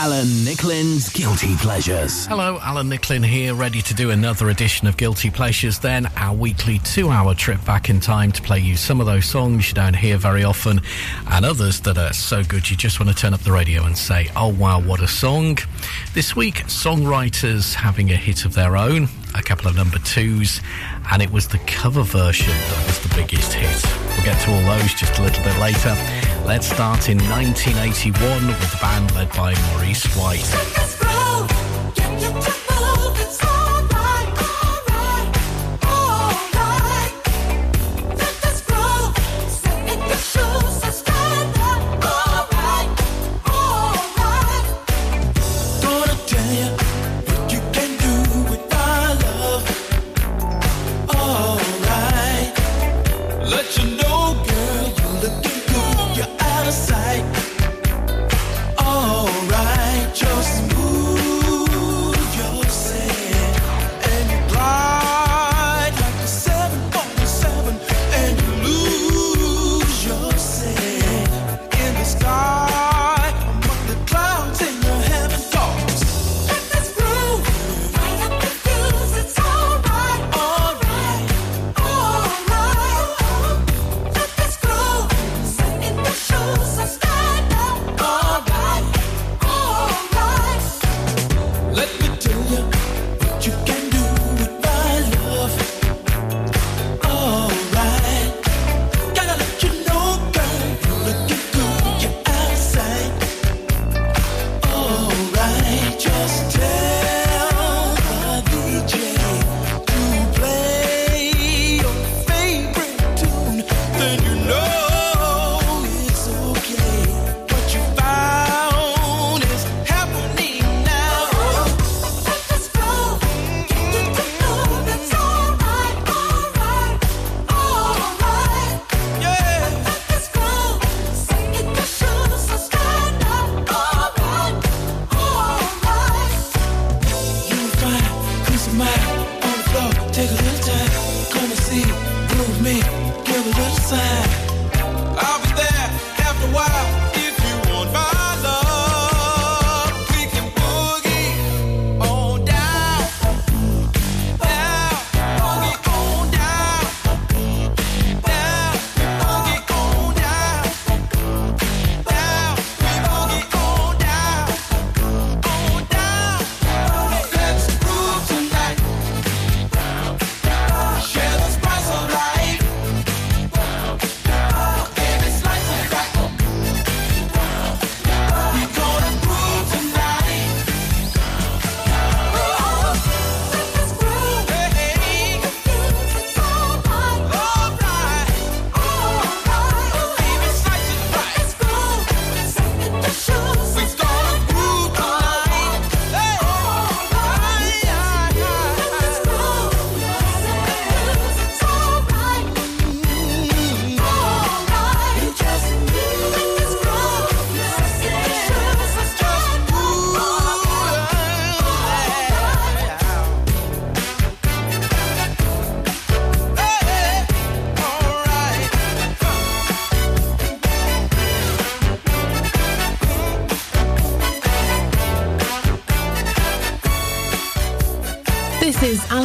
Alan Nicklin's Guilty Pleasures. Hello, Alan Nicklin here, ready to do another edition of Guilty Pleasures. Then, our weekly two hour trip back in time to play you some of those songs you don't hear very often, and others that are so good you just want to turn up the radio and say, oh wow, what a song. This week, songwriters having a hit of their own, a couple of number twos, and it was the cover version that was the biggest hit. We'll get to all those just a little bit later. Let's start in 1981 with the band led by Maurice White.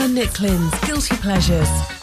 Nicklin's Guilty Pleasures.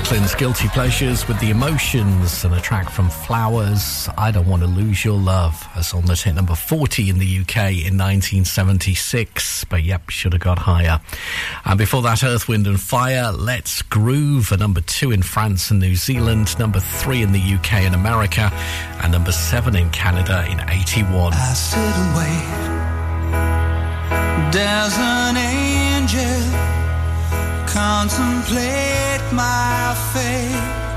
Clint's guilty Pleasures with the Emotions and a track from Flowers, I Don't Want to Lose Your Love, as on the hit number 40 in the UK in 1976. But yep, should have got higher. And before that, Earth, Wind and Fire, Let's Groove, a number two in France and New Zealand, number three in the UK and America, and number seven in Canada in 81. I sit and wait. There's an angel contemplate my fate.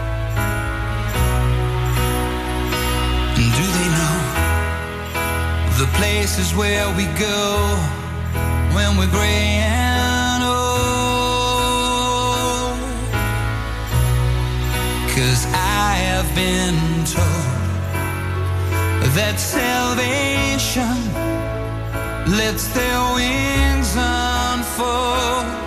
Do they know the places where we go when we're gray and old? Oh, Cause I have been told that salvation lets their wings unfold.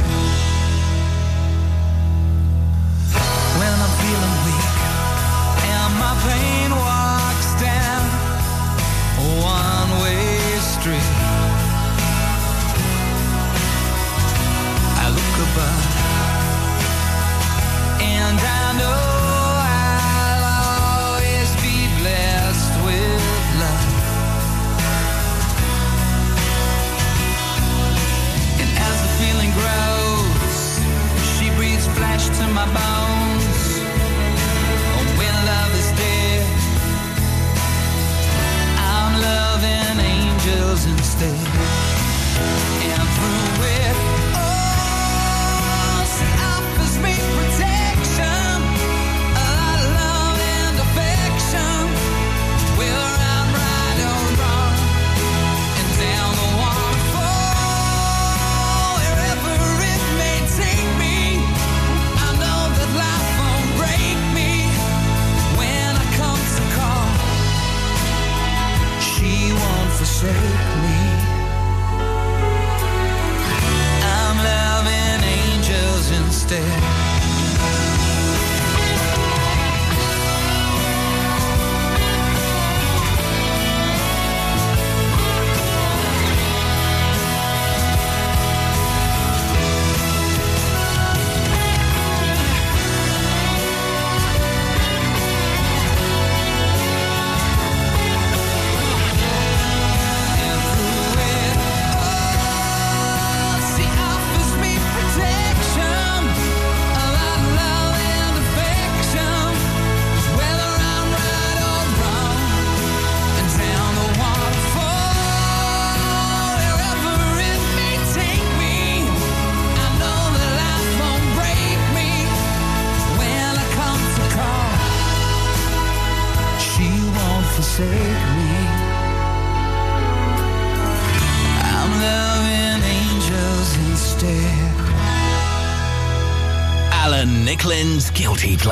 usted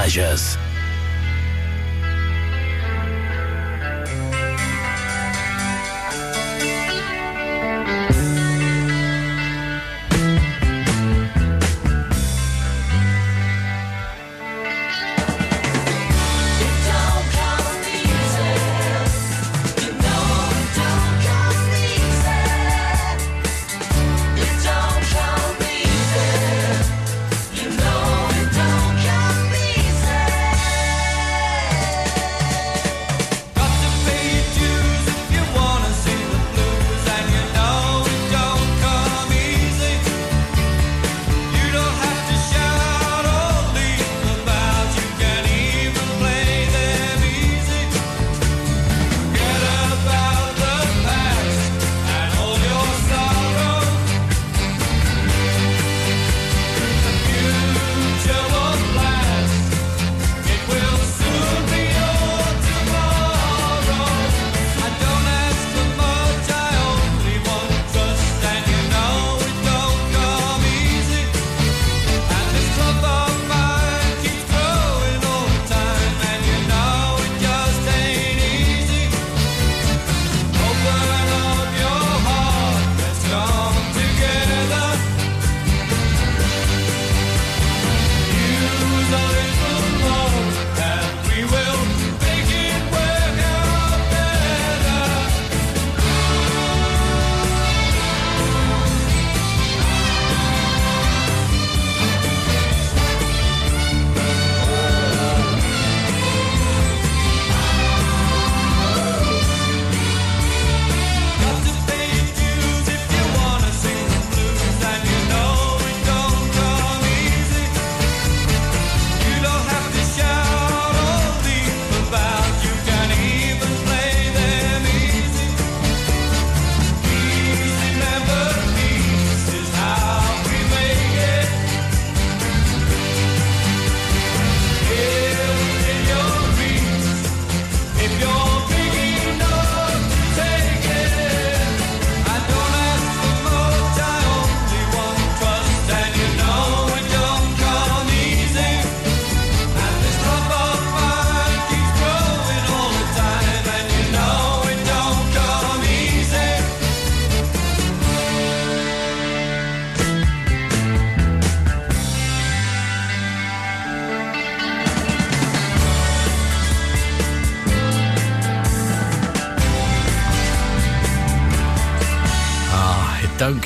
Guilty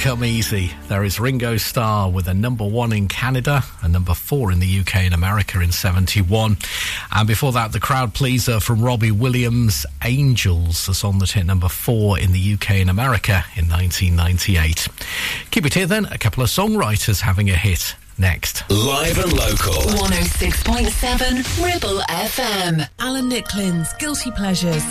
Come Easy. There is Ringo Starr with a number one in Canada, a number four in the UK and America in 71. And before that, the crowd pleaser from Robbie Williams, Angels, a song that hit number four in the UK and America in 1998. Keep it here then, a couple of songwriters having a hit next. Live and local. 106.7 Ribble FM. Alan Nicklin's Guilty Pleasures.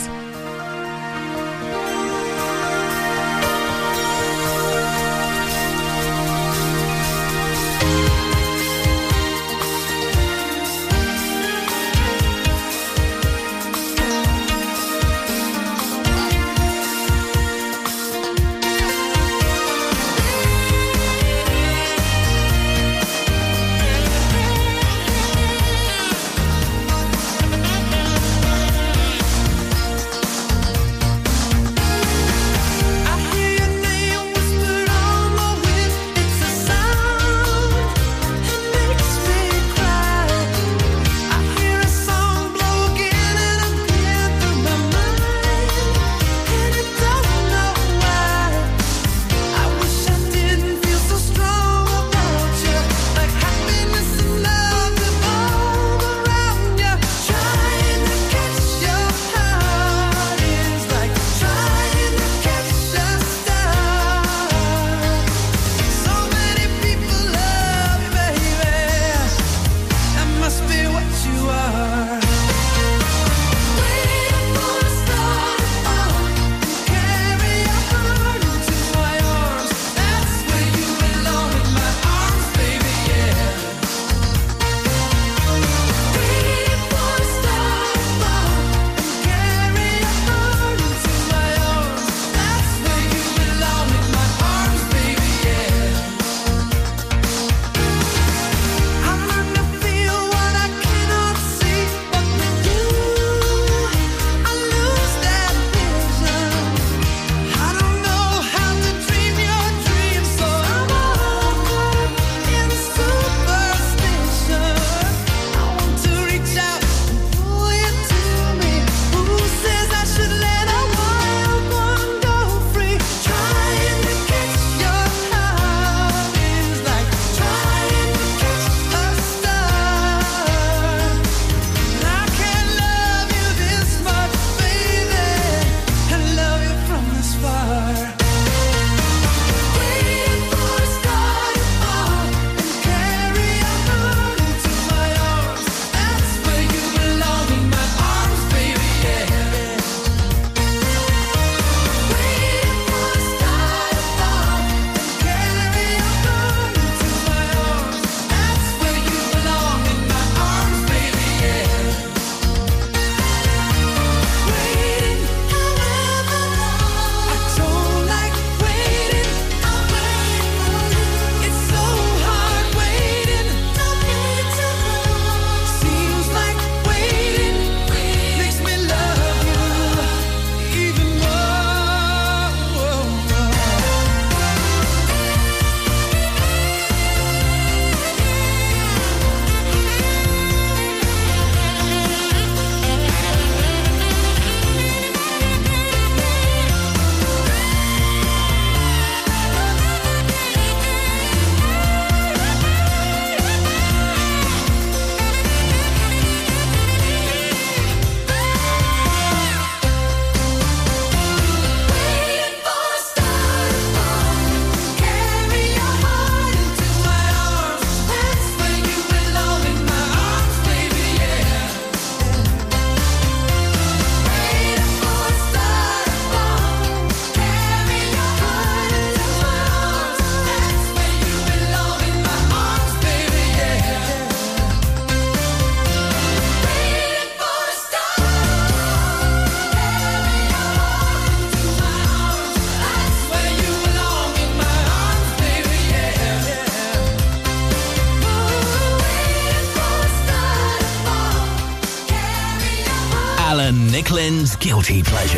Guilty Pleasures.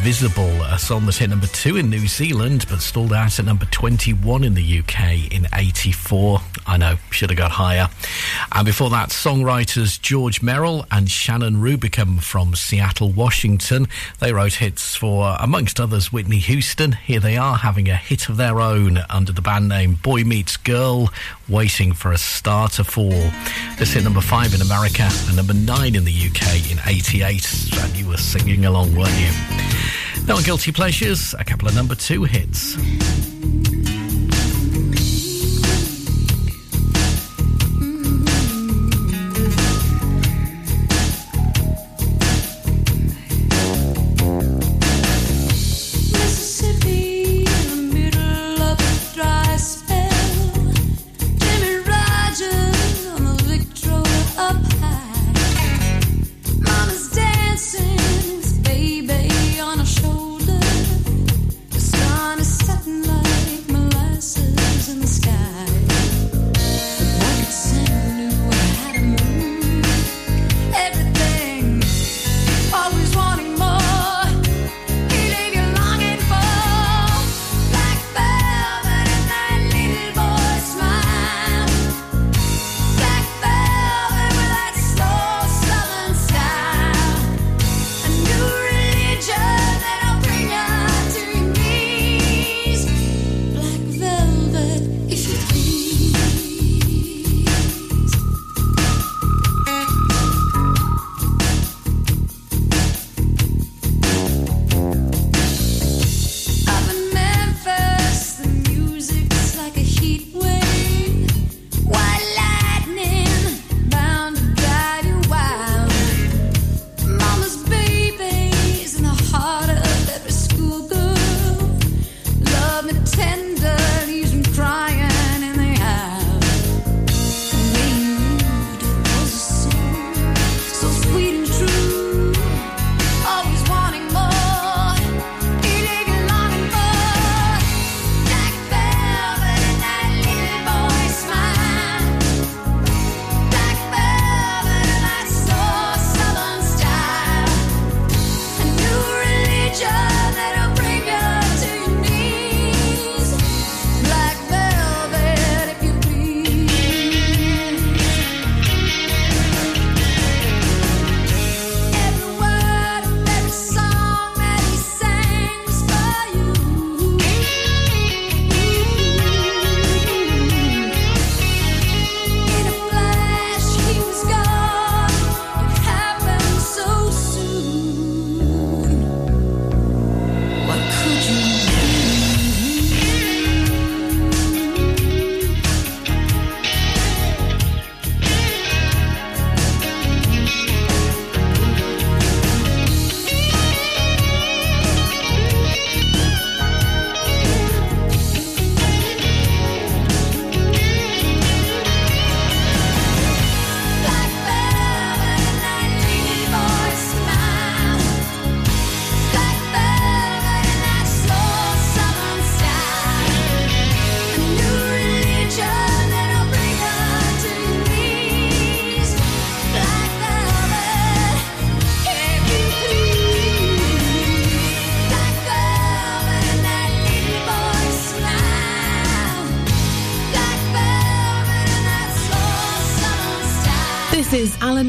Invisible, a song that hit number two in New Zealand but stalled out at number 21 in the UK in 84. I know, should have got higher. And before that, songwriters George Merrill and Shannon Rubicam from Seattle, Washington. They wrote hits for, amongst others, Whitney Houston. Here they are having a hit of their own under the band name Boy Meets Girl, waiting for a star to fall. This hit number five in America and number nine in the UK in 88. And you were singing along, weren't you? On Guilty Pleasures, a couple of number two hits.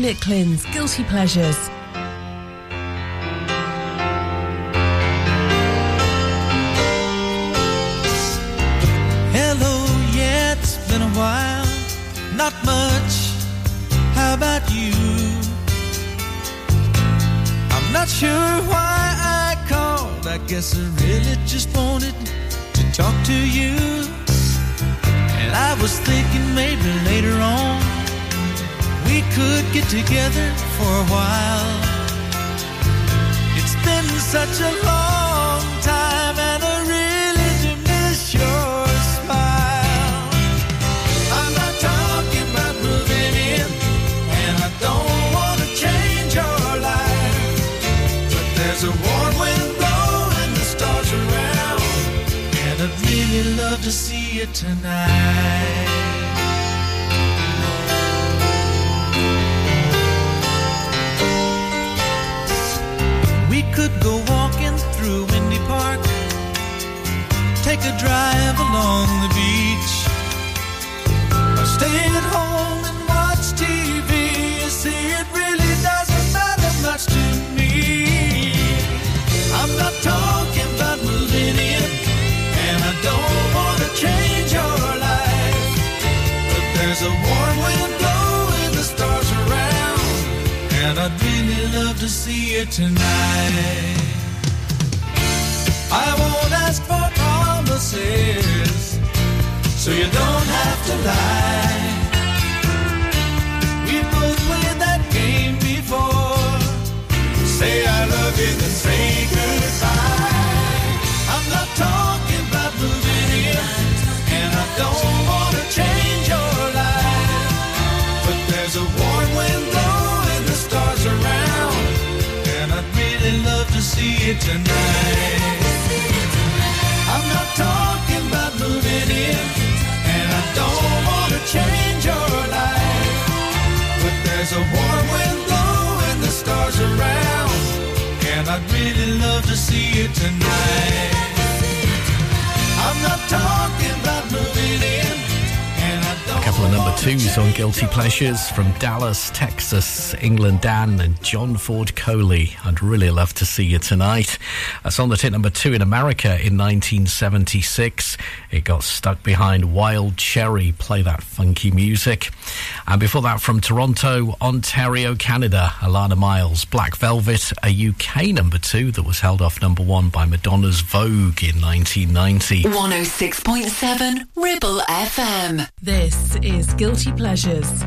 Nicklin's Guilty Pleasures. For a while. It's been such a long time, and I really do miss your smile. I'm not talking about moving in, and I don't want to change your life. But there's a warm wind blowing the stars around, and I'd really love to see you tonight. Take a drive along the beach, or stay at home and watch TV. You see, it really doesn't matter much to me. I'm not talking about moving in, and I don't want to change your life. But there's a warm wind blowing the stars around, and I'd really love to see you tonight. So you don't have to lie. We both played that game before. Say I love you, then say goodbye. I'm not talking about moving in, and I don't want to change your life. But there's a warm wind blowing the stars around, and I'd really love to see you tonight. I'm not talking about moving in, twos on Guilty Pleasures from Dallas, Texas, England Dan and John Ford Coley. I'd really love to see you tonight. That's on the hit number two in America in 1976. It got stuck behind Wild Cherry, play that funky music. And before that, from Toronto, Ontario, Canada, Alannah Myles, Black Velvet, a UK number two that was held off number one by Madonna's Vogue in 1990. 106.7 Ribble FM. This is Guilty Pleasures.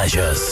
pleasures.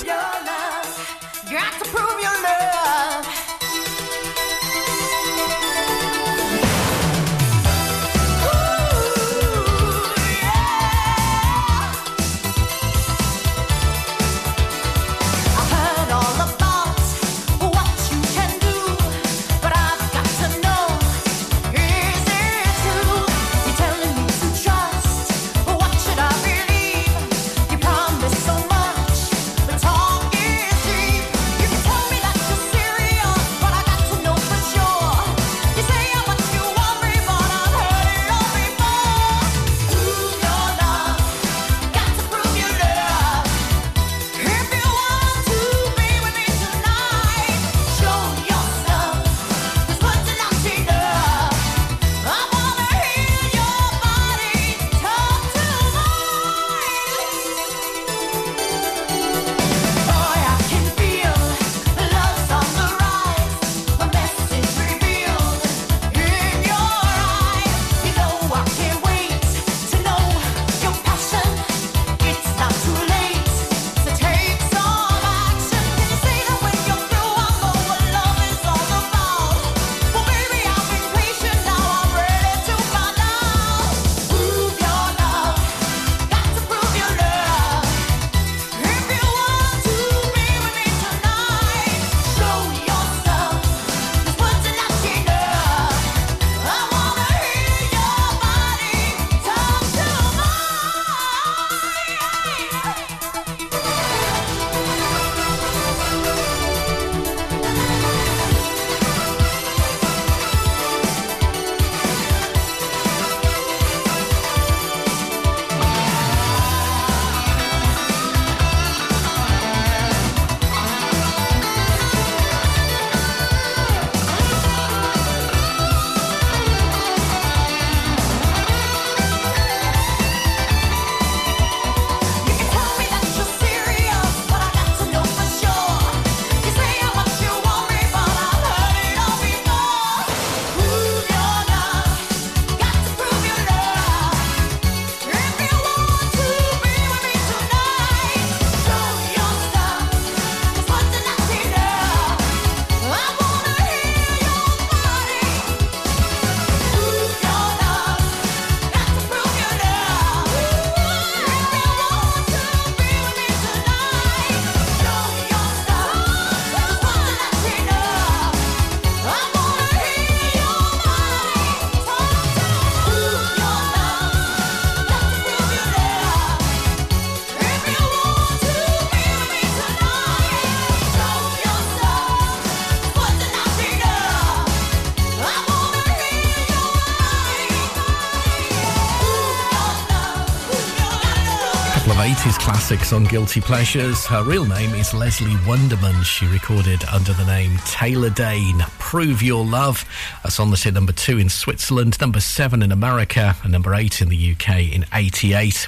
classics on Guilty Pleasures. Her real name is Leslie Wunderman. She recorded under the name Taylor Dayne. Prove Your Love. That's on the hit number two in Switzerland, number seven in America, and number eight in the UK in 88.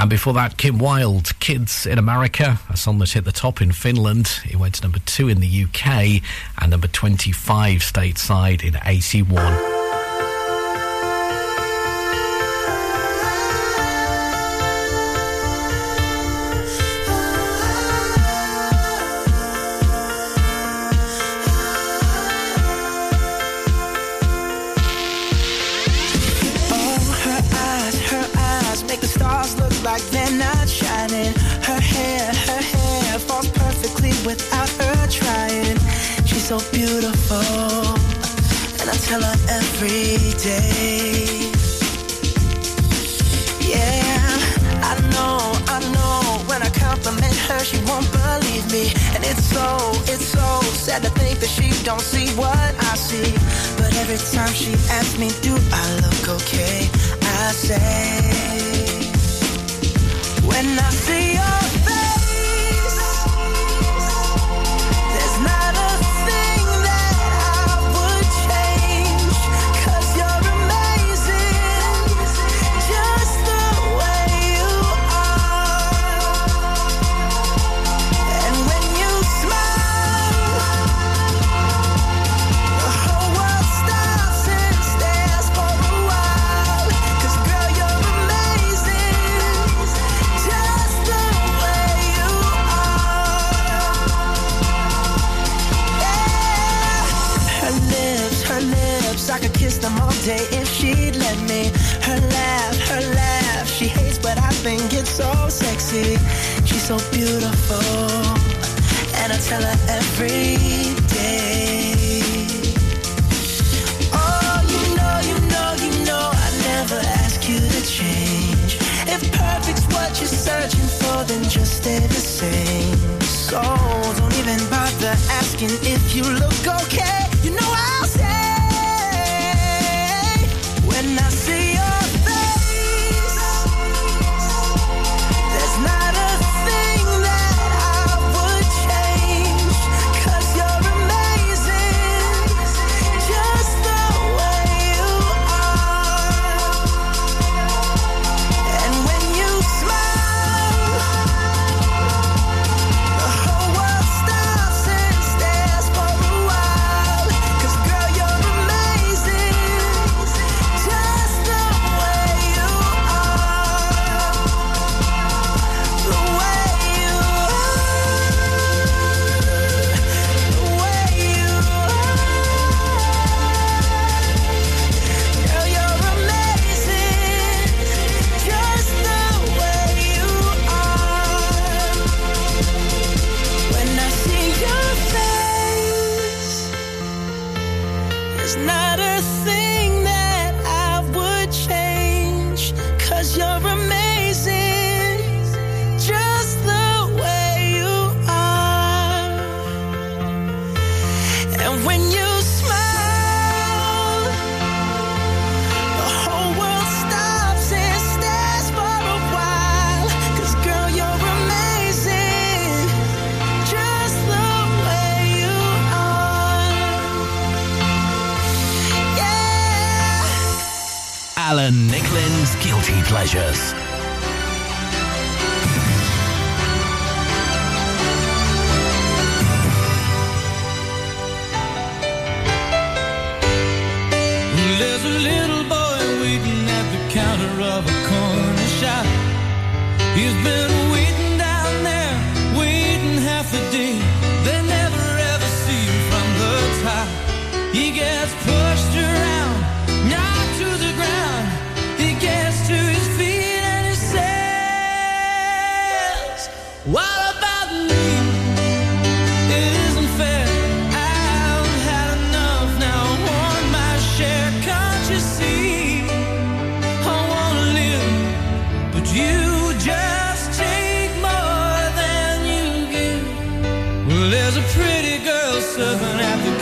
And before that, Kim Wilde, Kids in America. A song that hit the top in Finland. It went to number two in the UK and number 25 stateside in 81. me. And it's so, it's so sad to think that she don't see what I see. But every time she asks me, do I look okay? I say, when I see you. so beautiful, and I tell her every day. Oh, you know, you know, you know, I never ask you to change. If perfect's what you're searching for, then just stay the same. So don't even bother asking if you look okay. There's a pretty girl serving at the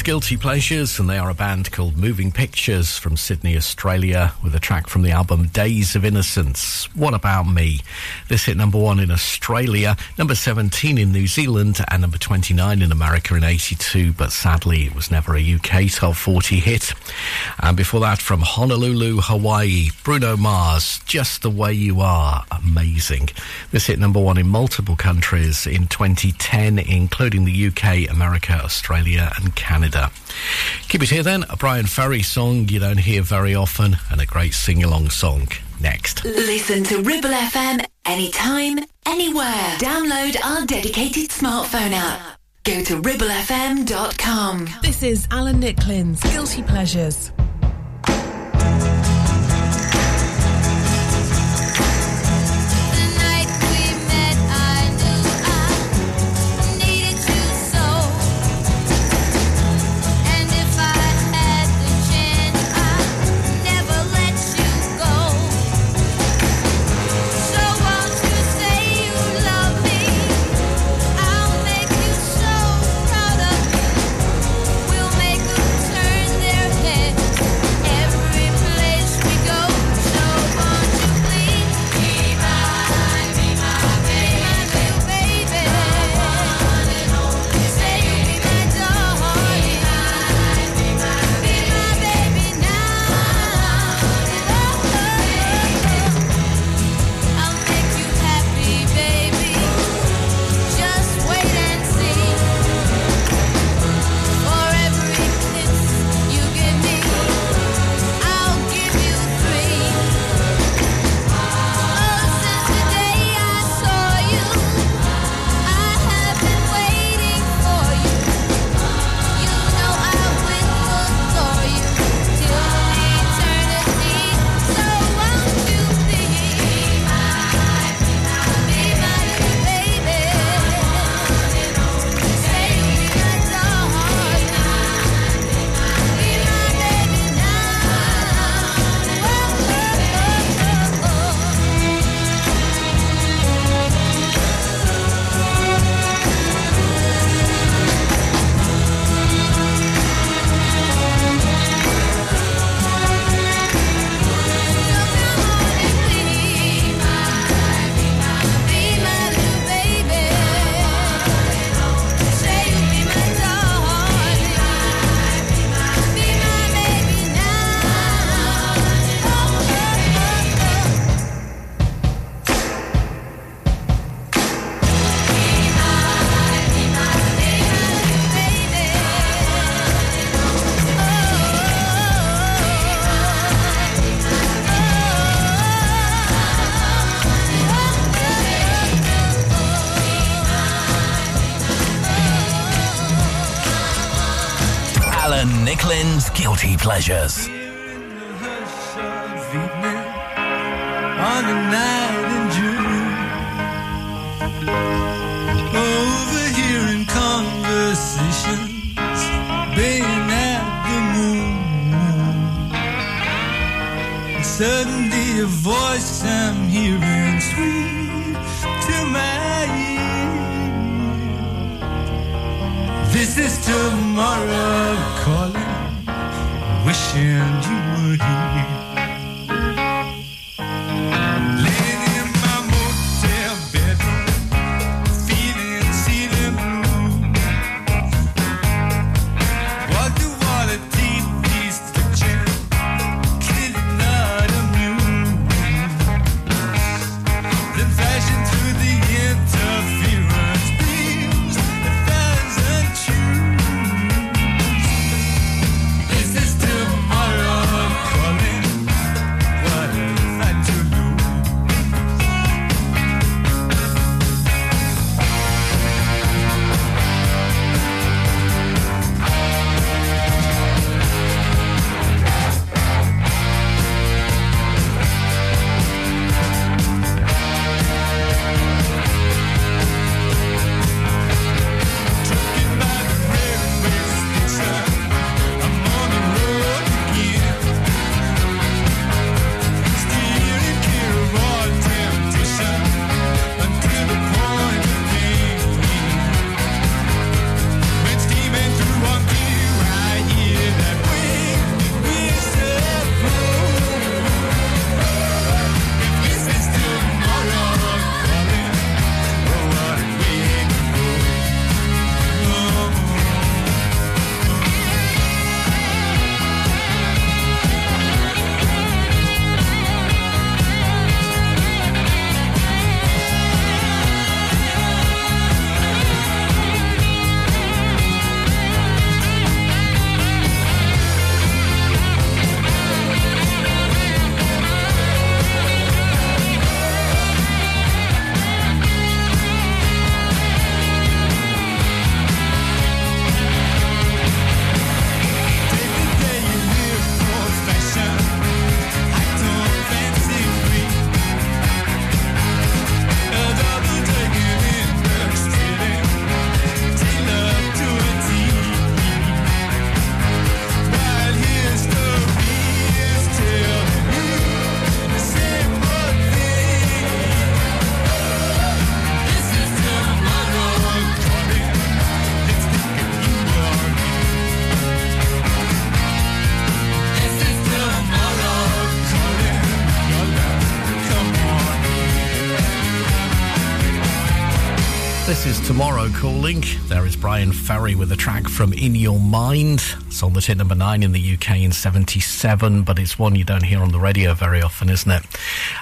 is Guilty Pleasures, and they are a band called Moving Pictures from Sydney, Australia, with a track from the album Days of Innocence. What About Me? This hit number one in Australia, number 17 in New Zealand, and number 29 in America in 82, but sadly it was never a UK top 40 hit. And before that, from Honolulu, Hawaii, Bruno Mars, Just the Way You Are. Amazing. This hit number one in multiple countries in 2010, including the UK, America, Australia, and Canada. Keep it here then, a Bryan Ferry song you don't hear very often, and a great sing along song. Next. Listen to Ribble FM anytime, anywhere. Download our dedicated smartphone app. Go to ribblefm.com. This is Alan Nicklin's Guilty Pleasures. Pleasures. Ferry with a track from In Your Mind. It's on the hit number nine in the UK in 77, but it's one you don't hear on the radio very often, isn't it?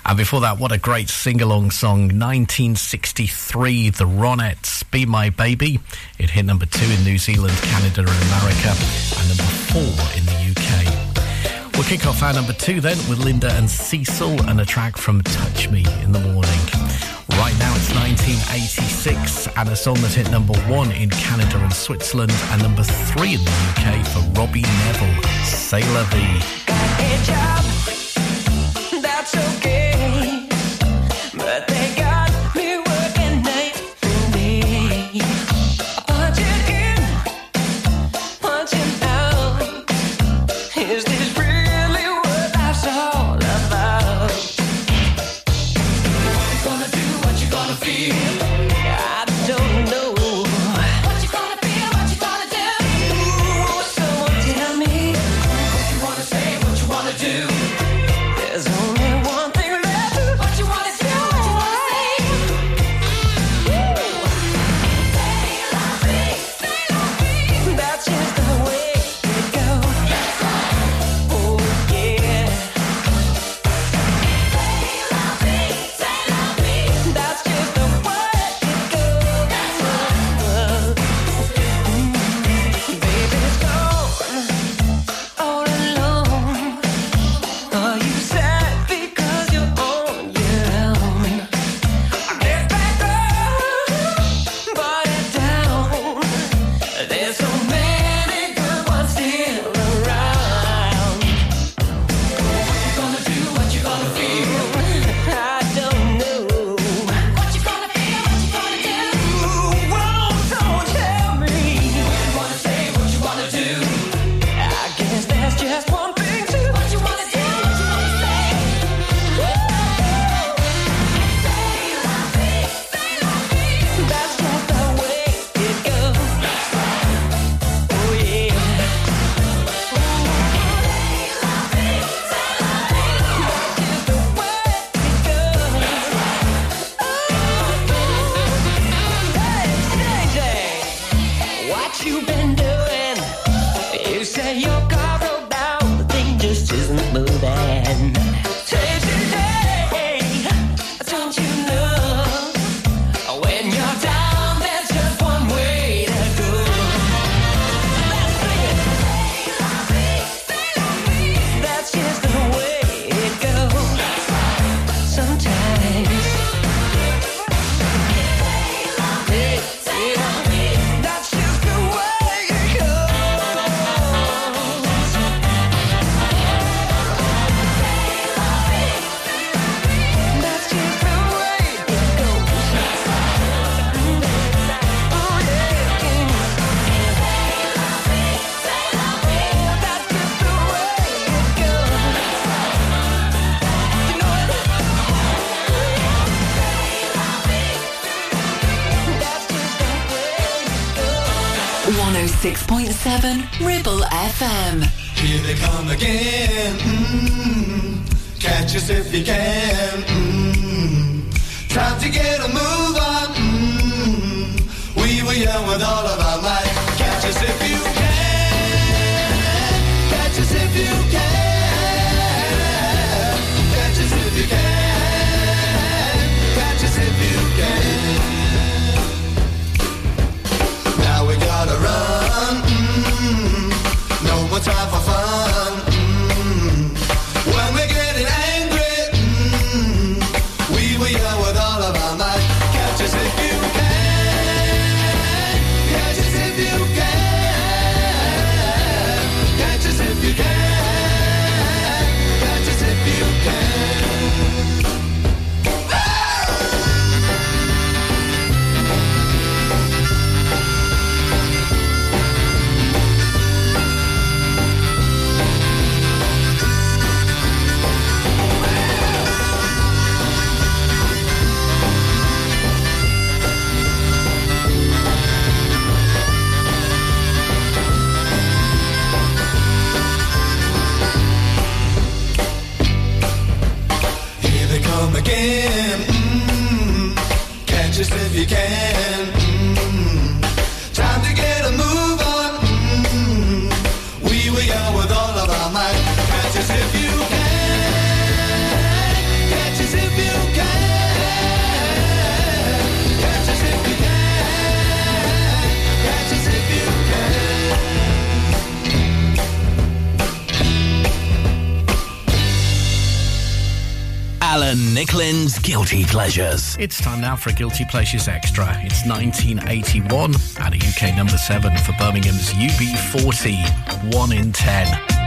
And before that, what a great sing along song, 1963, The Ronettes, Be My Baby. It hit number two in New Zealand, Canada, and America, and number four in the UK. We'll kick off our number two then with Linda and Cecil and a track from Touch Me in the Morning. Right now it's 1986 and a song that hit number one in Canada and Switzerland and number three in the UK for Robbie Nevil, Sailor V. Got a job, that's okay. pleasures. It's time now for a Guilty Pleasures Extra. It's 1981 at a UK number 7 for Birmingham's UB40, 1 in 10.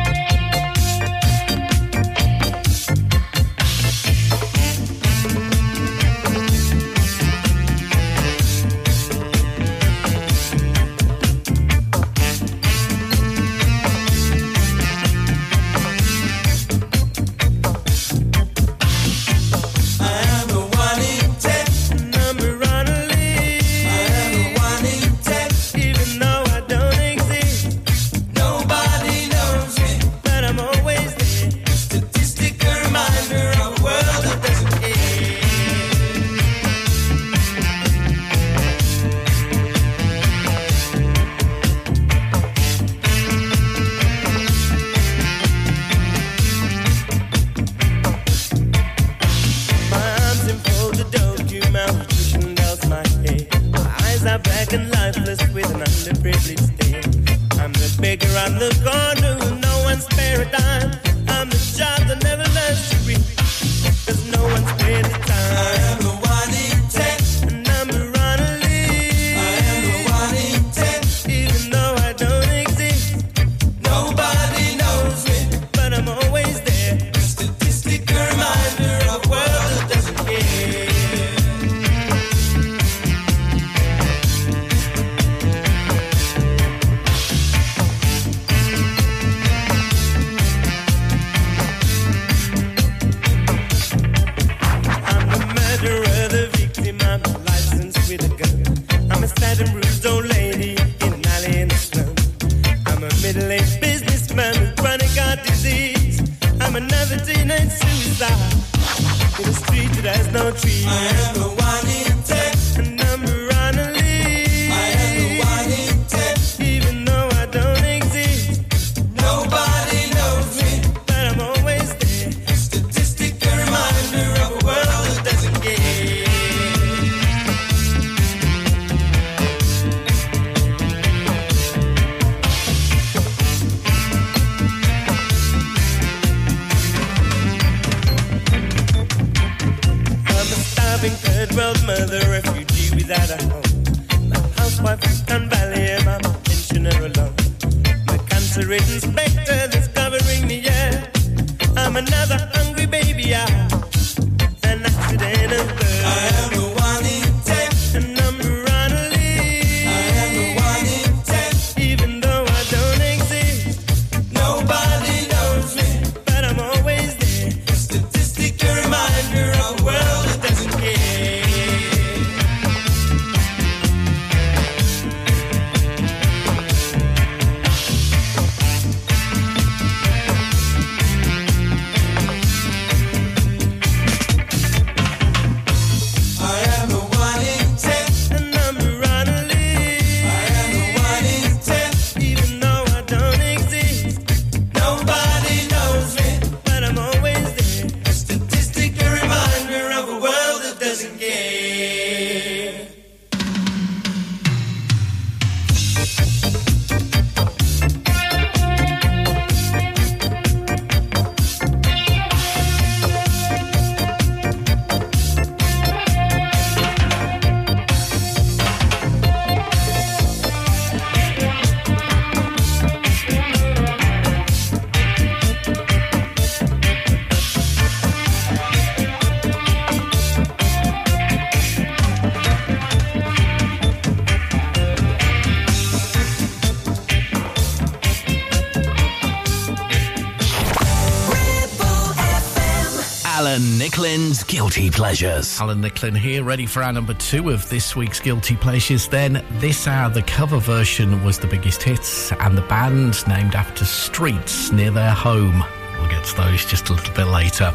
Alan Nicklin's Guilty Pleasures. Alan Nicklin here, ready for our number two of this week's Guilty Pleasures. Then, this hour, the cover version was the biggest hits, and the band named after streets near their home. We'll get to those just a little bit later.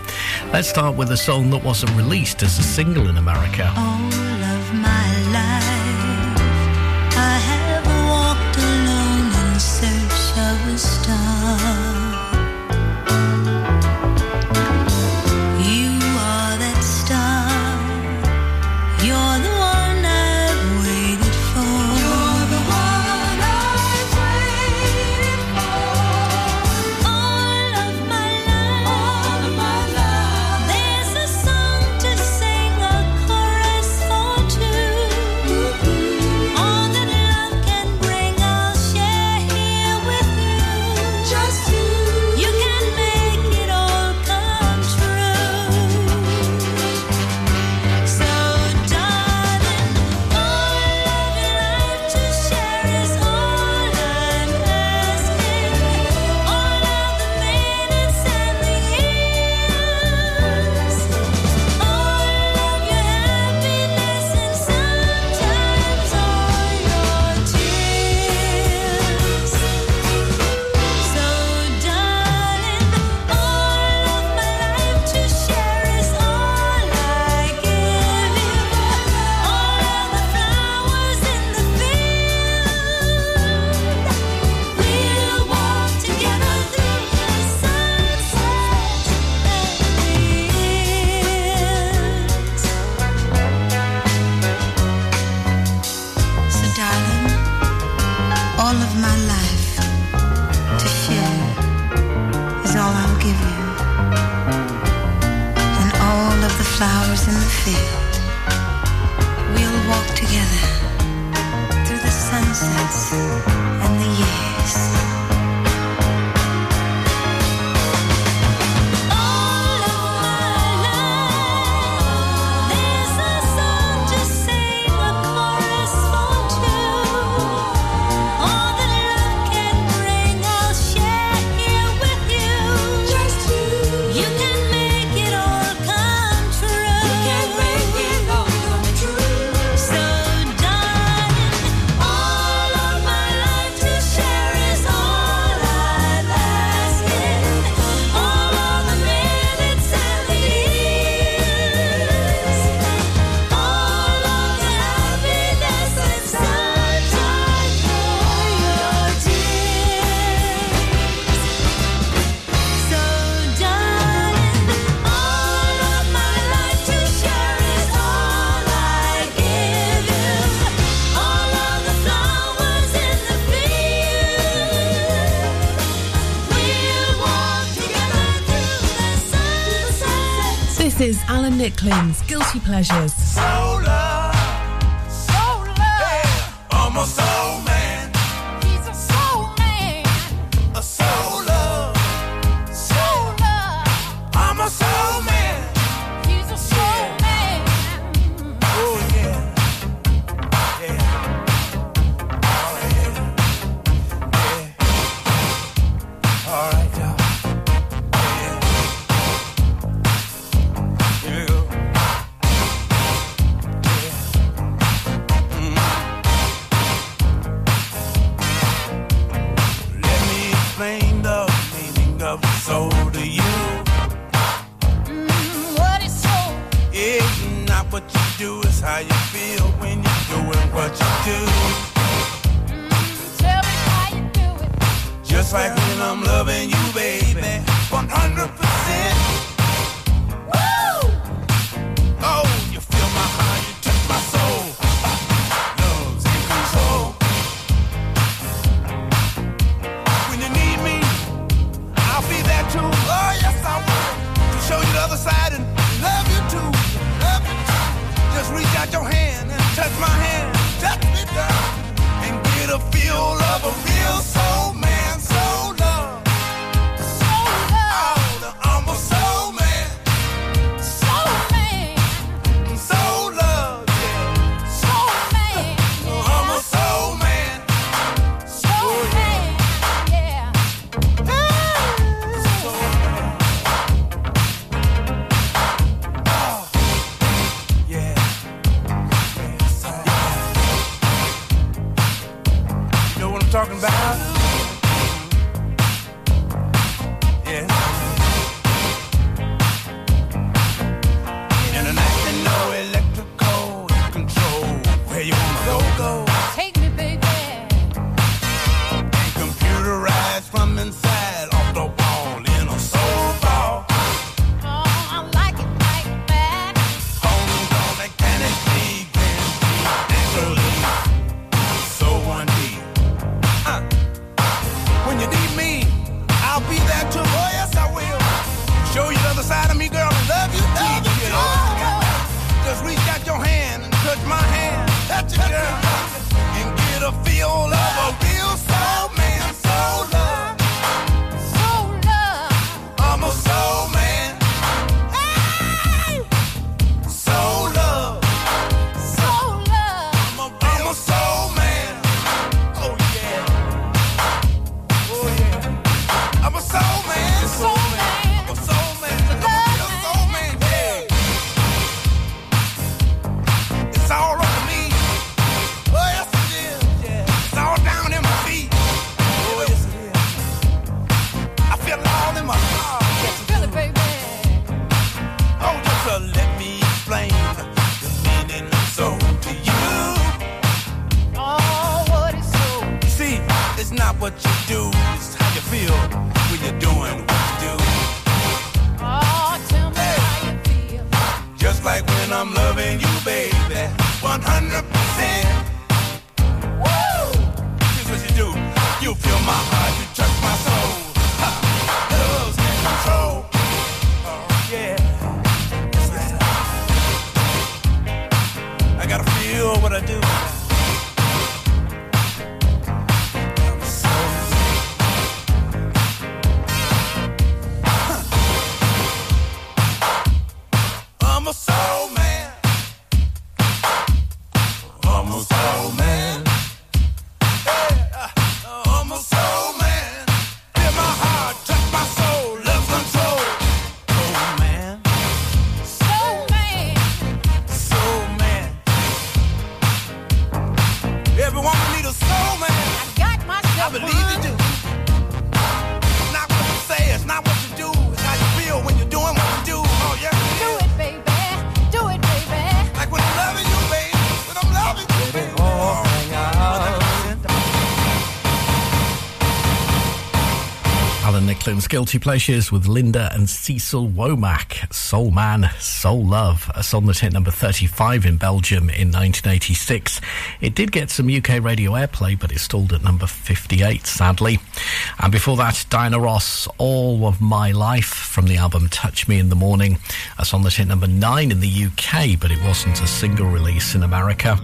Let's start with a song that wasn't released as a single in America. All of my Alan Nicklin's Guilty Pleasures. Nicklin's Guilty Pleasures with Linda and Cecil Womack. Soul Man, Soul Love, a song that hit number 35 in Belgium in 1986. It did get some UK radio airplay, but it stalled at number 58, sadly. And before that, Diana Ross, All of My Life from the album Touch Me in the Morning, a song that hit number 9 in the UK, but it wasn't a single release in America.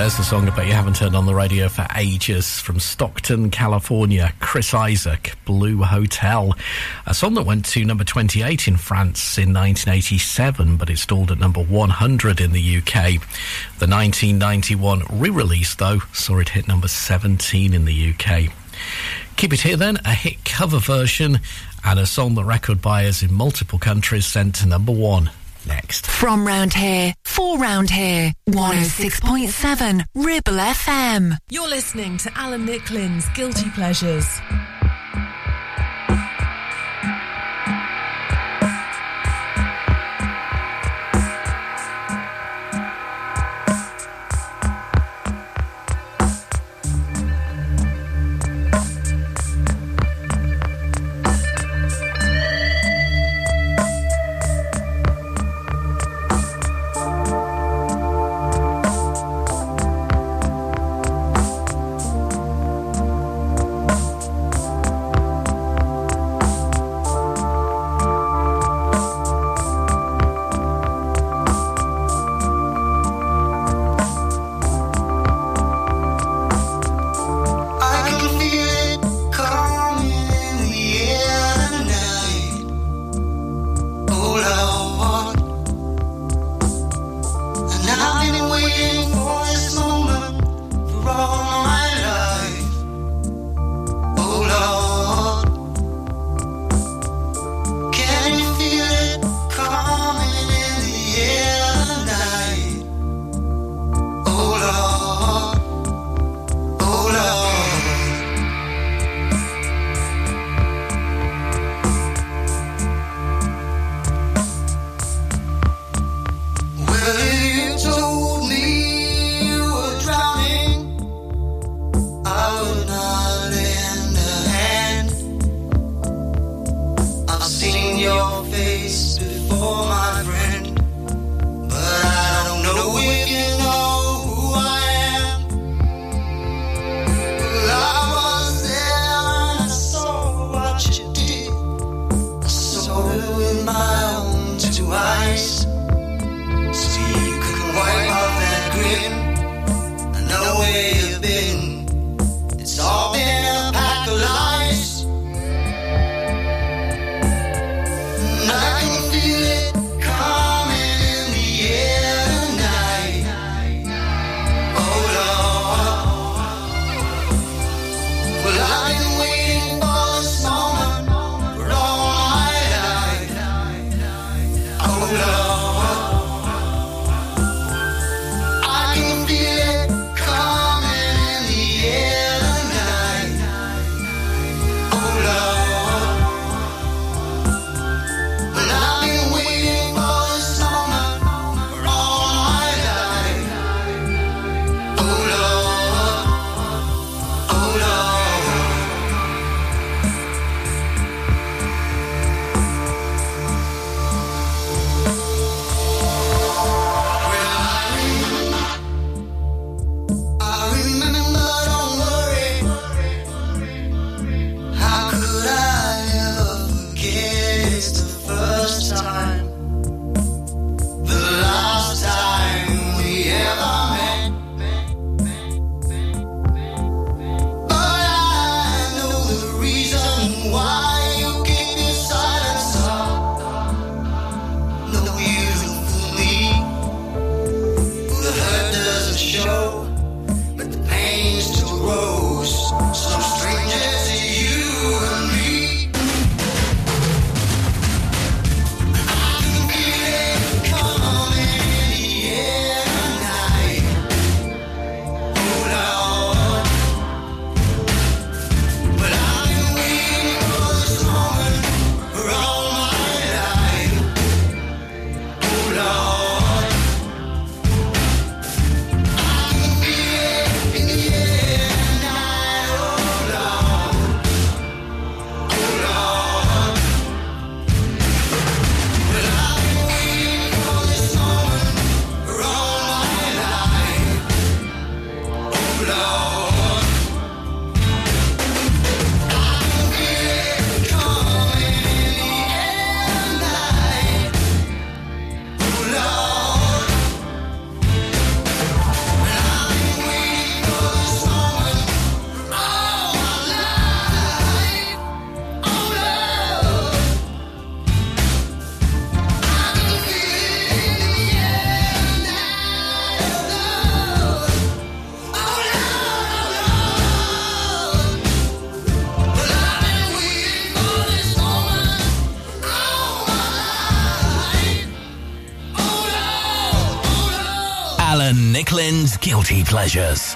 There's the song bet you haven't turned on the radio for ages from Stockton, California. Chris Isaak, Blue Hotel. A song that went to number 28 in France in 1987, but it stalled at number 100 in the UK. The 1991 re release, though, saw it hit number 17 in the UK. Keep it here then, a hit cover version and a song that record buyers in multiple countries sent to number one. Next. From round here, for round here, 106.7 Ribble FM. You're listening to Alan Nicklin's Guilty Pleasures. Pleasures.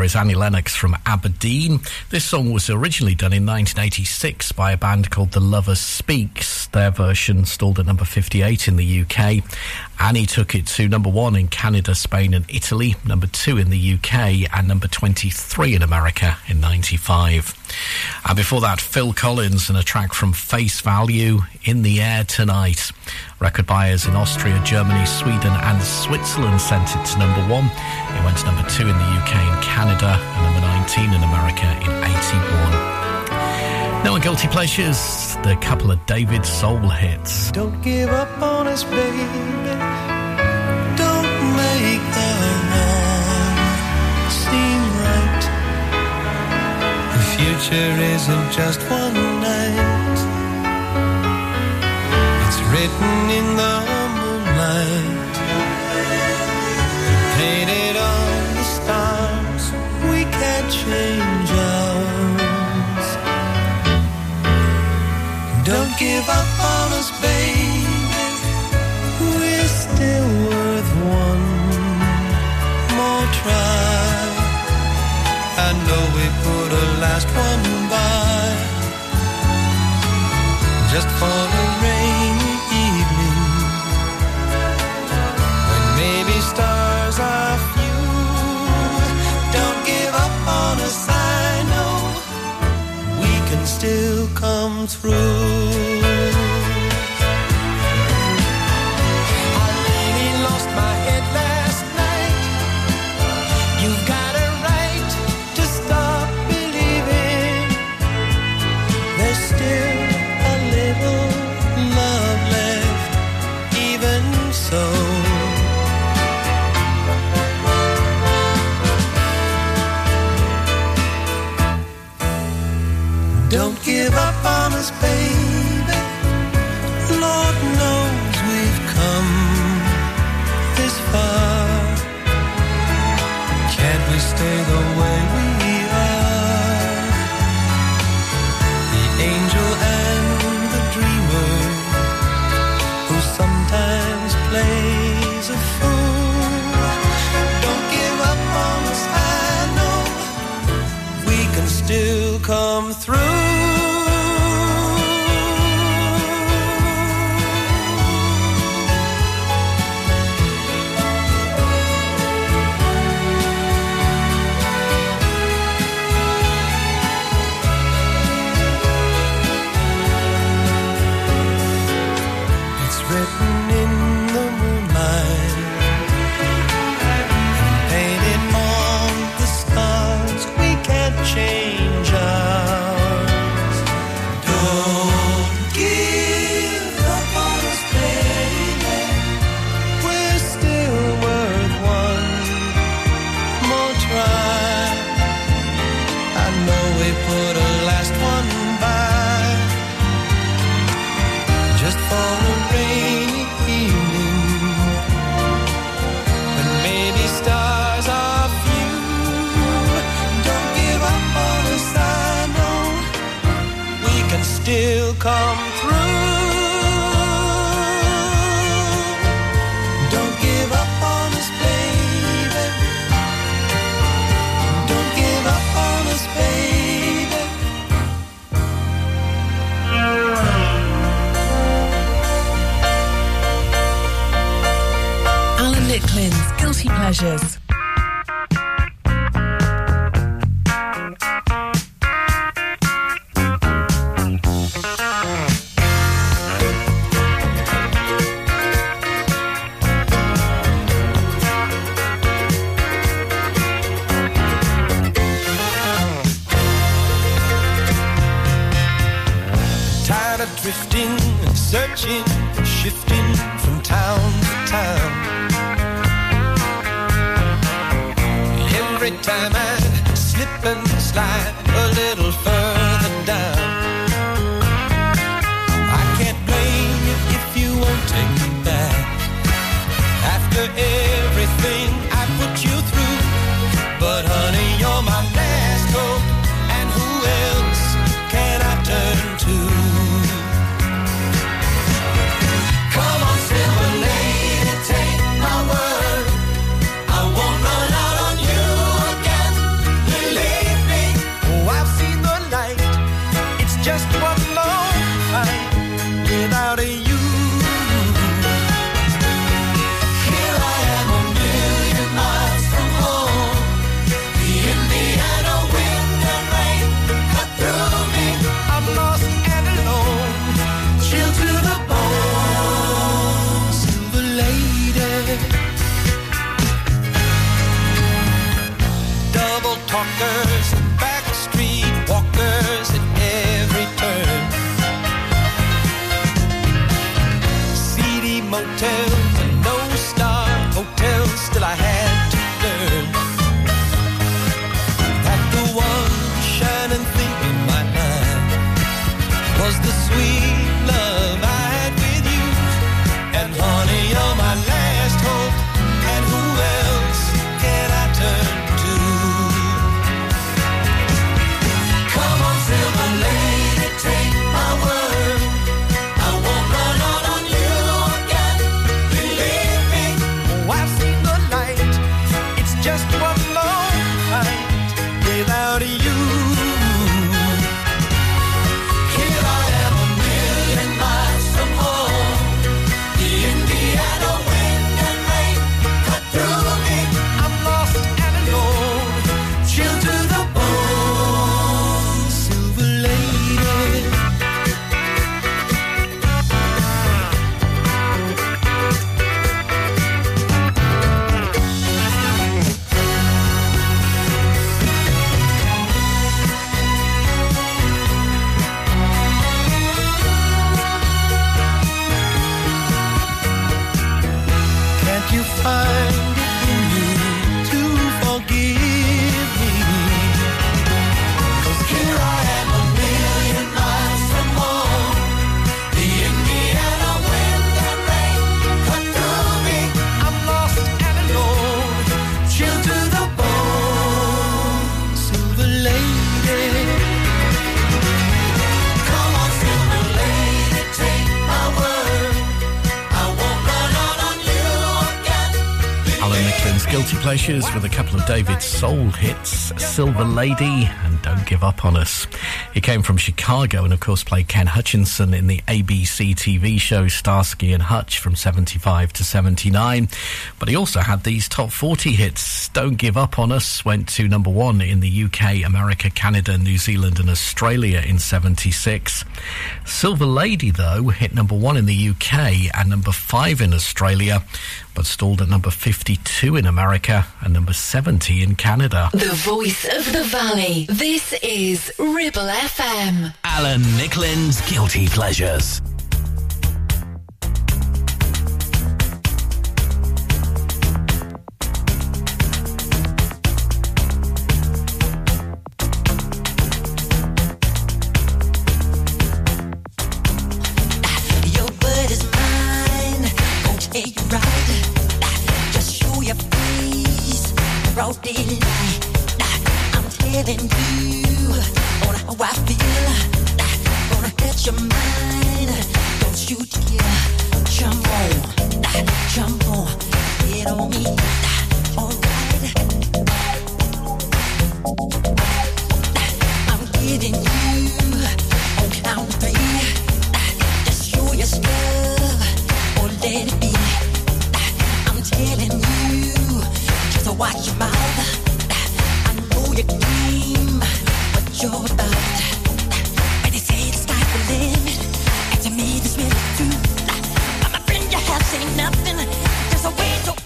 There is Annie Lennox from Aberdeen. This song was originally done in 1986 by a band called The Lover Speaks. Their version stalled at number 58 in the UK. Annie took it to number one in Canada, Spain, and Italy, number two in the UK, and number 23 in America in 95. And before that, Phil Collins and a track from Face Value, In the Air Tonight. Record buyers in Austria, Germany, Sweden, and Switzerland sent it to number one. It went to number two in the UK and Canada, and number 19 in America in 81. Now on Guilty Pleasures, the couple of David Soul hits. Don't give up on us, baby. Don't make the wrong seem right. The future isn't just one just for a rainy evening when maybe stars are few. Don't give up on us, I know we can still come through. Give up on us. Pleasures with a couple of David Soul hits, Silver Lady and Don't Give Up on Us. He came from Chicago and, of course, played Ken Hutchinson in the ABC TV show Starsky and Hutch from 75 to 79. But he also had these top 40 hits. Don't Give Up on Us went to number one in the UK, America, Canada, New Zealand, and Australia in 76. Silver Lady, though, hit number one in the UK and number five in Australia, but stalled at number 52 in America and number 70 in Canada. The voice of the valley. This is Ribble FM. Alan Nicklin's Guilty Pleasures. Your word is mine. Gonna take you right. Broad daylight. I'm telling you on how I feel. Gonna hit your mind. Don't you dare jump on. Jump on. Get on me. Alright. I'm getting you on count of three. Just show your stuff or let it be. I'm telling you, just watch your mouth. I know your game, what you're about. When they say the sky's the limit, and to me this really true. I'm a friend you have seen nothing. There's a way to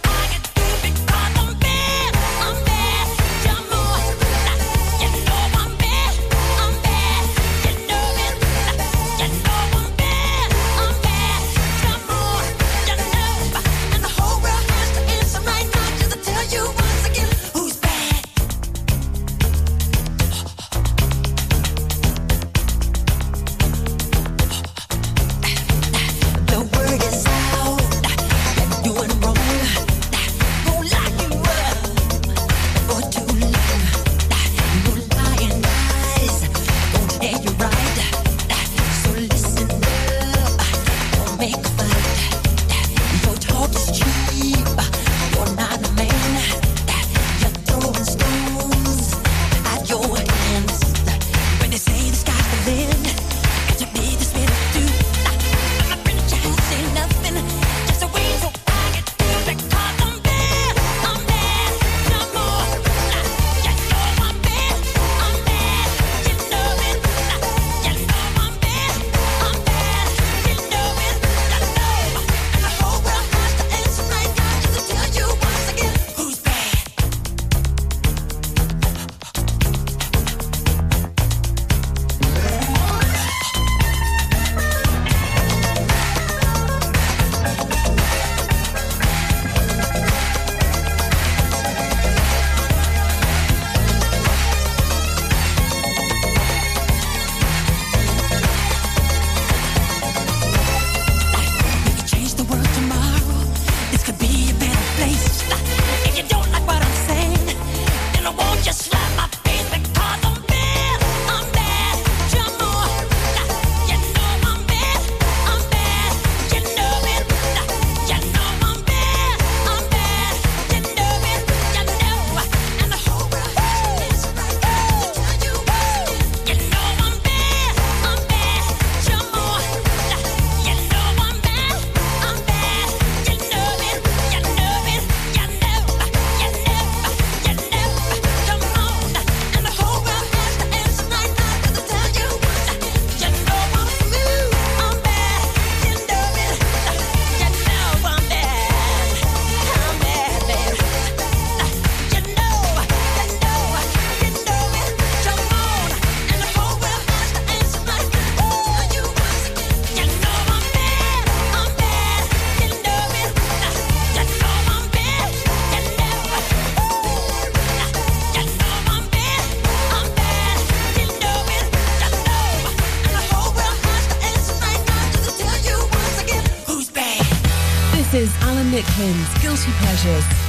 This is Alan Nicklin's Guilty Pleasures.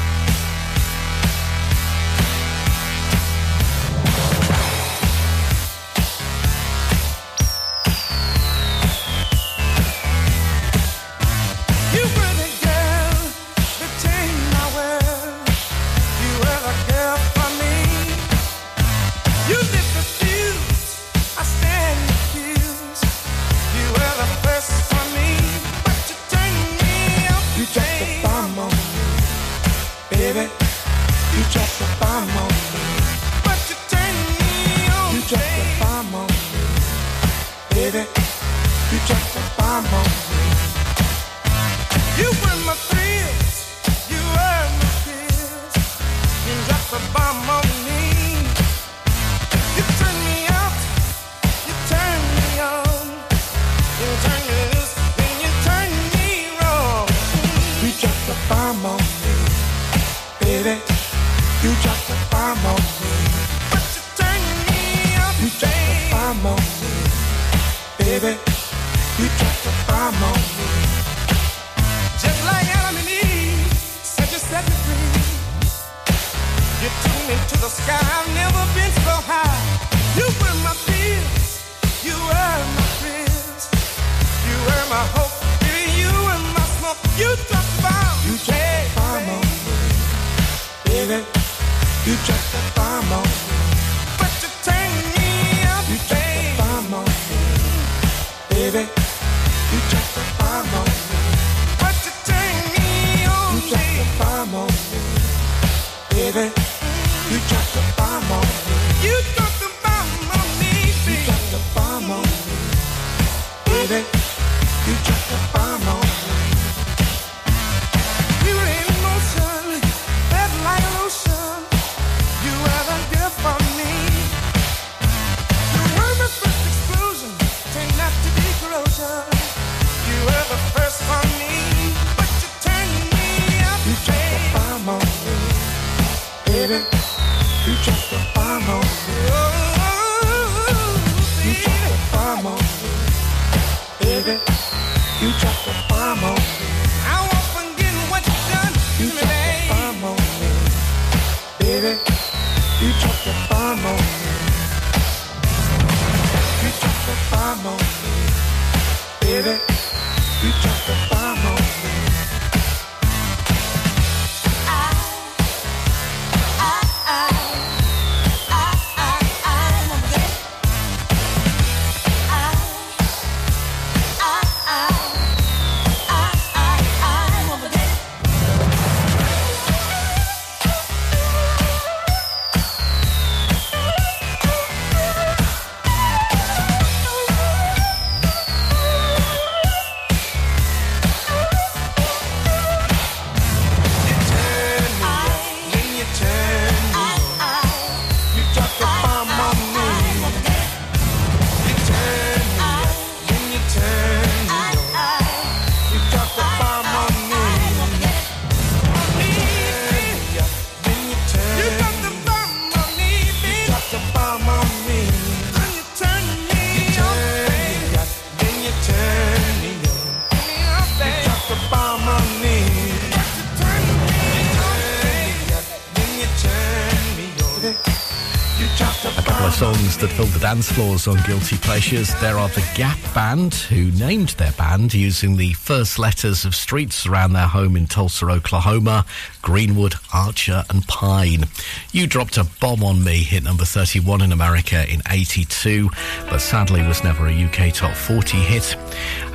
songs that filled the dance floors on Guilty Pleasures. There are the Gap Band, who named their band using the first letters of streets around their home in Tulsa, Oklahoma Greenwood, Archer, and Pine. You dropped a bomb on me, hit number 31 in America in 82, but sadly was never a UK top 40 hit.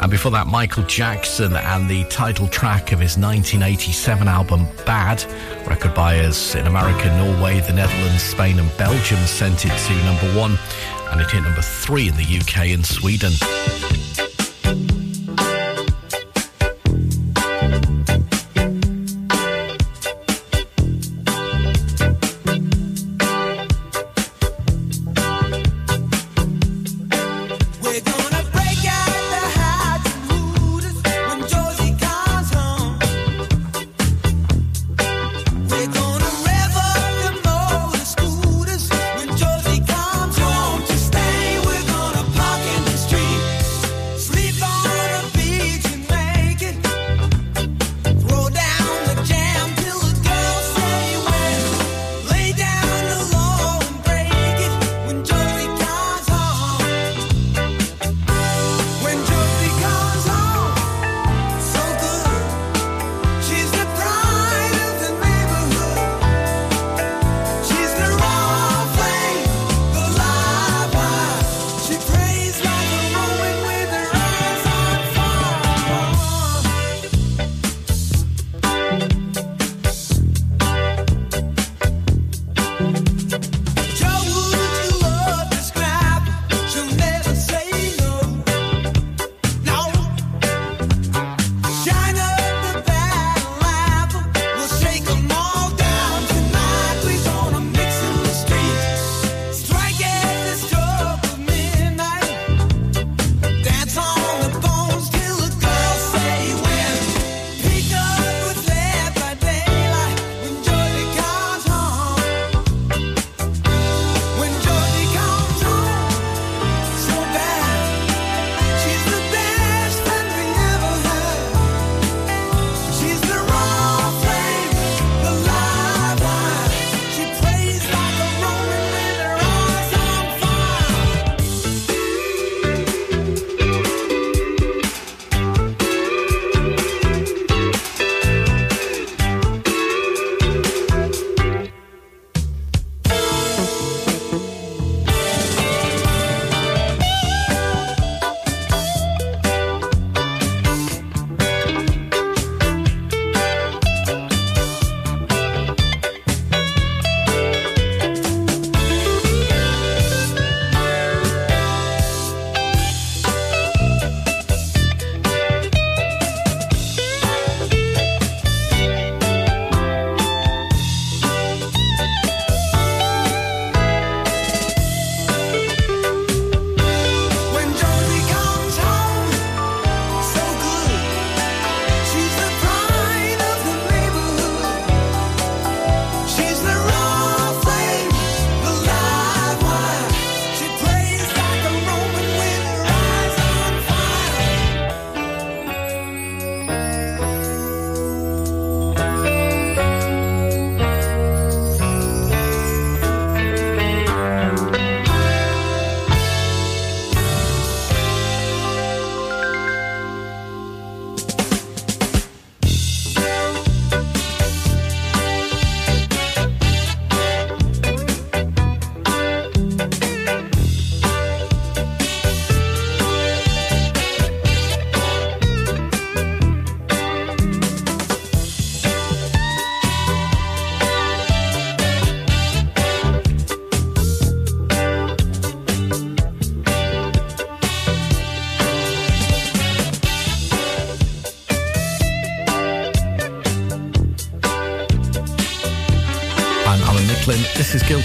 And before that, Michael Jackson and the title track of his 1987 album Bad. Record buyers in America, Norway, the Netherlands, Spain, and Belgium sent it to number one, and it hit number three in the UK and Sweden.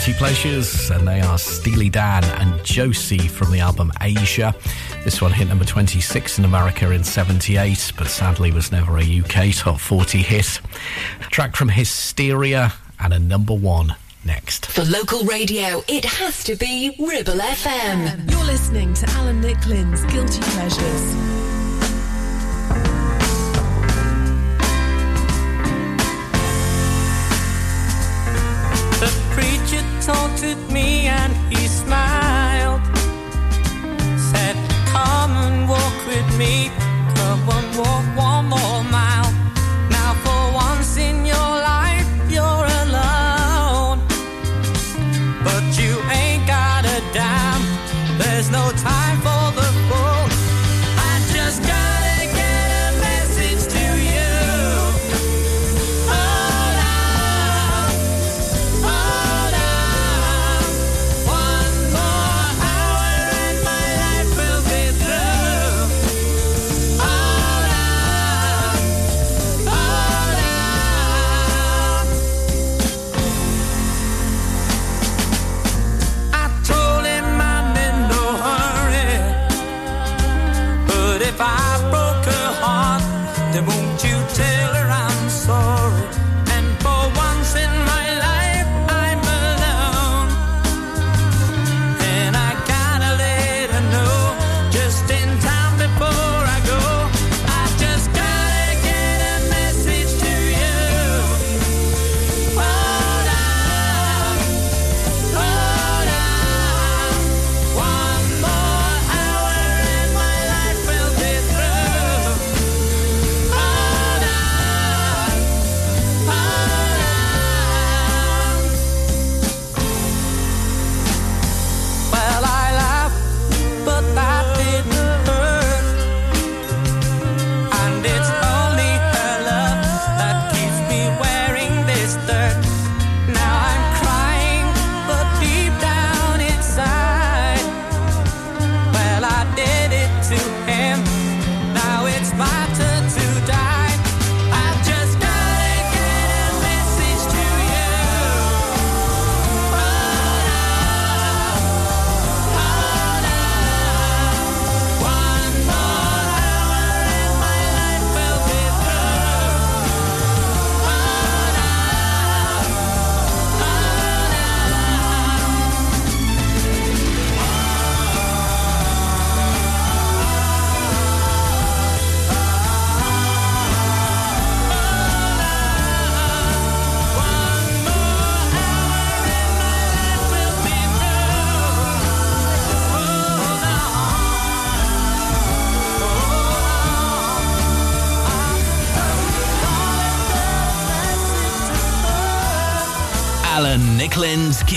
Guilty Pleasures, and they are Steely Dan and Josie from the album Aja. This one hit number 26 in America in 78, but sadly was never a UK top 40 hit. A track from Hysteria and a number one next. For local radio, it has to be Ribble FM. You're listening to Alan Nicklin's Guilty Pleasures.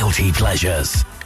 Guilty Pleasures.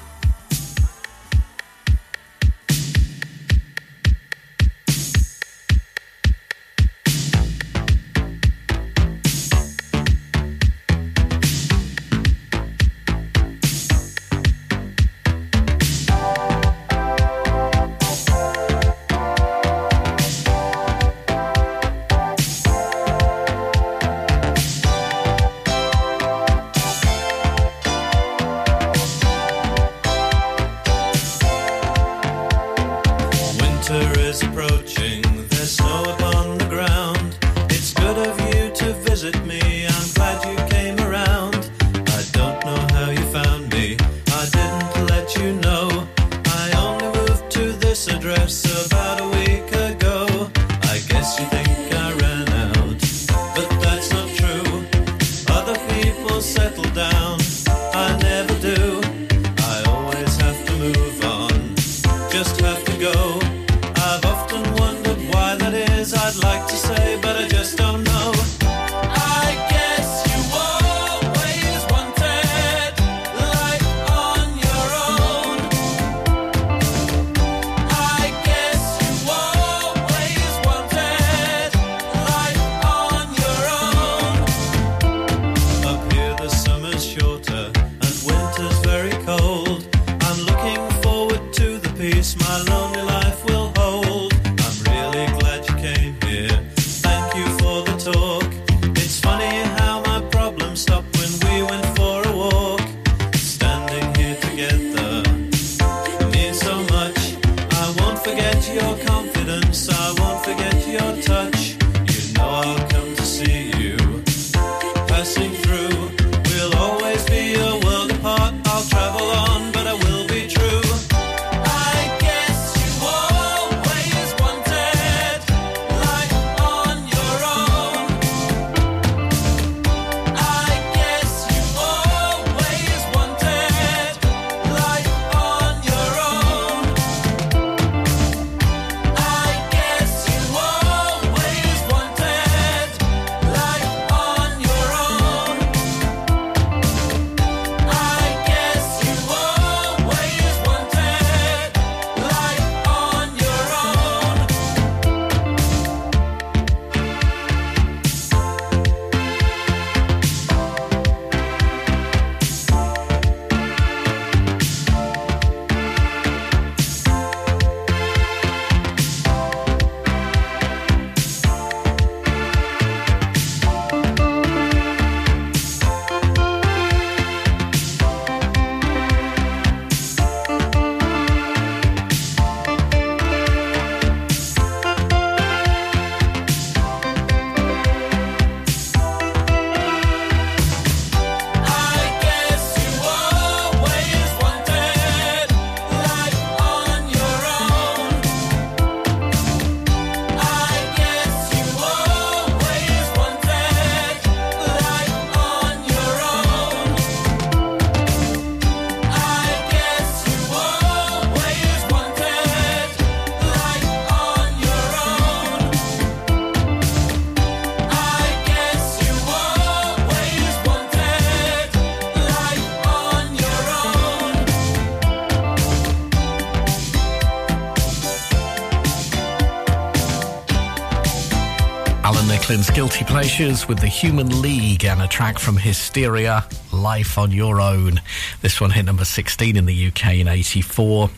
Guilty Pleasures with the Human League and a track from Hysteria, Life on Your Own. This one hit number 16 in the UK in 84.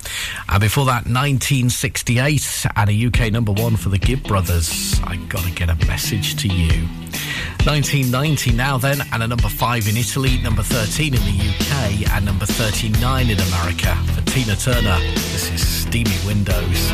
And before that, 1968 and a UK number one for the Gibb Brothers. I gotta get a message to you. 1990 now then, and a number 5 in Italy, number 13 in the UK, and number 39 in America for Tina Turner. This is Steamy Windows.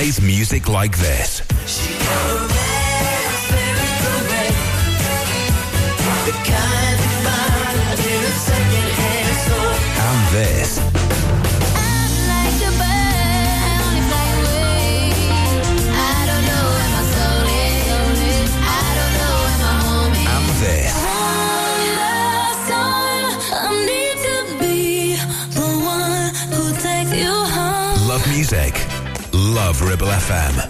Plays music like this. Ribble FM.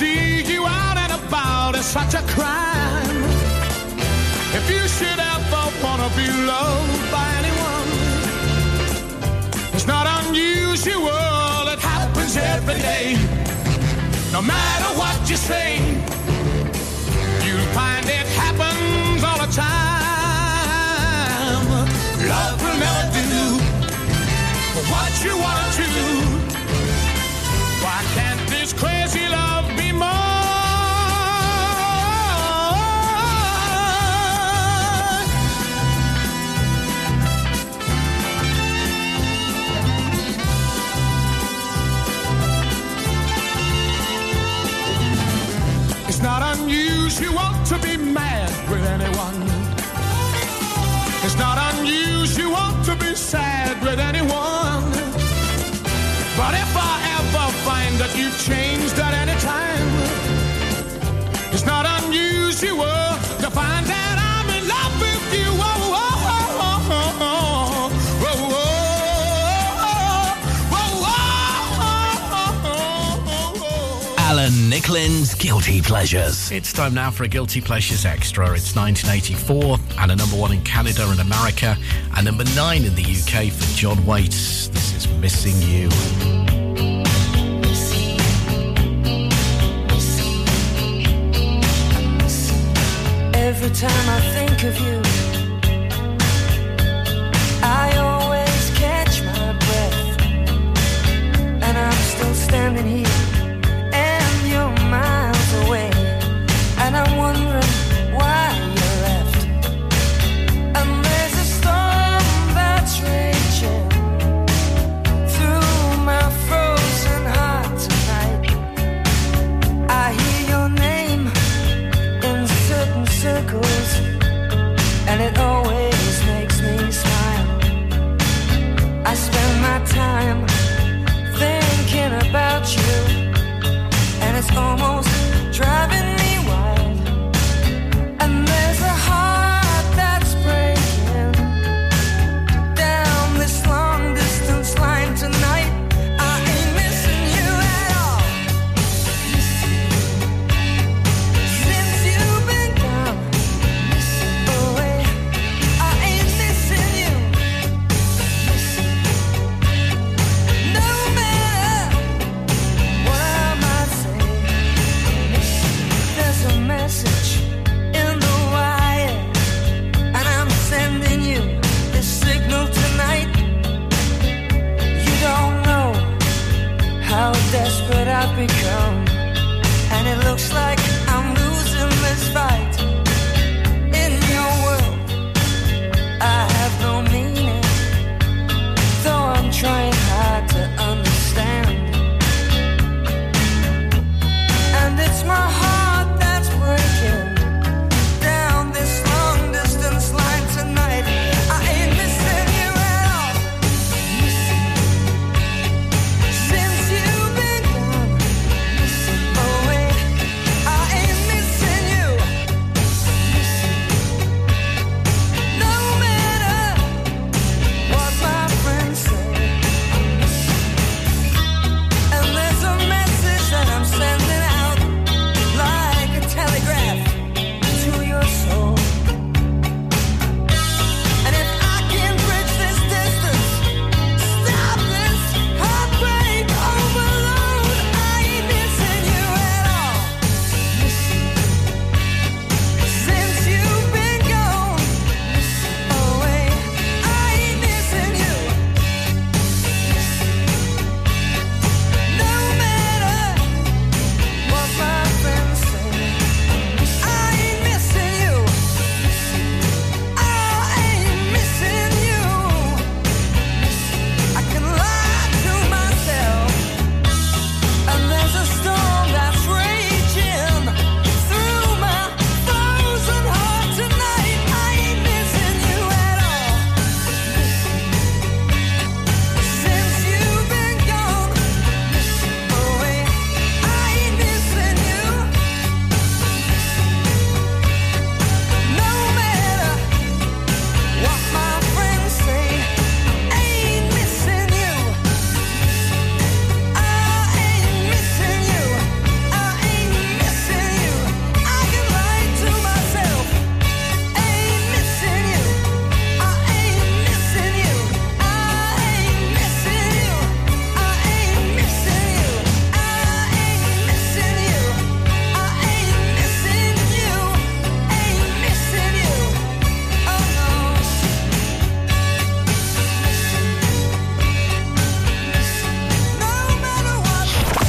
See you out and about, it's such a crime. If you should ever wanna be loved by anyone, it's not unusual. It happens every day. No matter what you say, you'll find it happens all the time. Love will never do what you want to do. Not unusual to be sad with anyone. But if I ever find that you've changed at any time, it's not unusual to find that I'm in love with you. Whoa, whoa, whoa. Alan Nicklin's Guilty Pleasures. It's time now for a Guilty Pleasures Extra. It's 1984 and a number one in Canada and America, and number nine in the UK for John Waite. This is Missing You. Every time I think of you,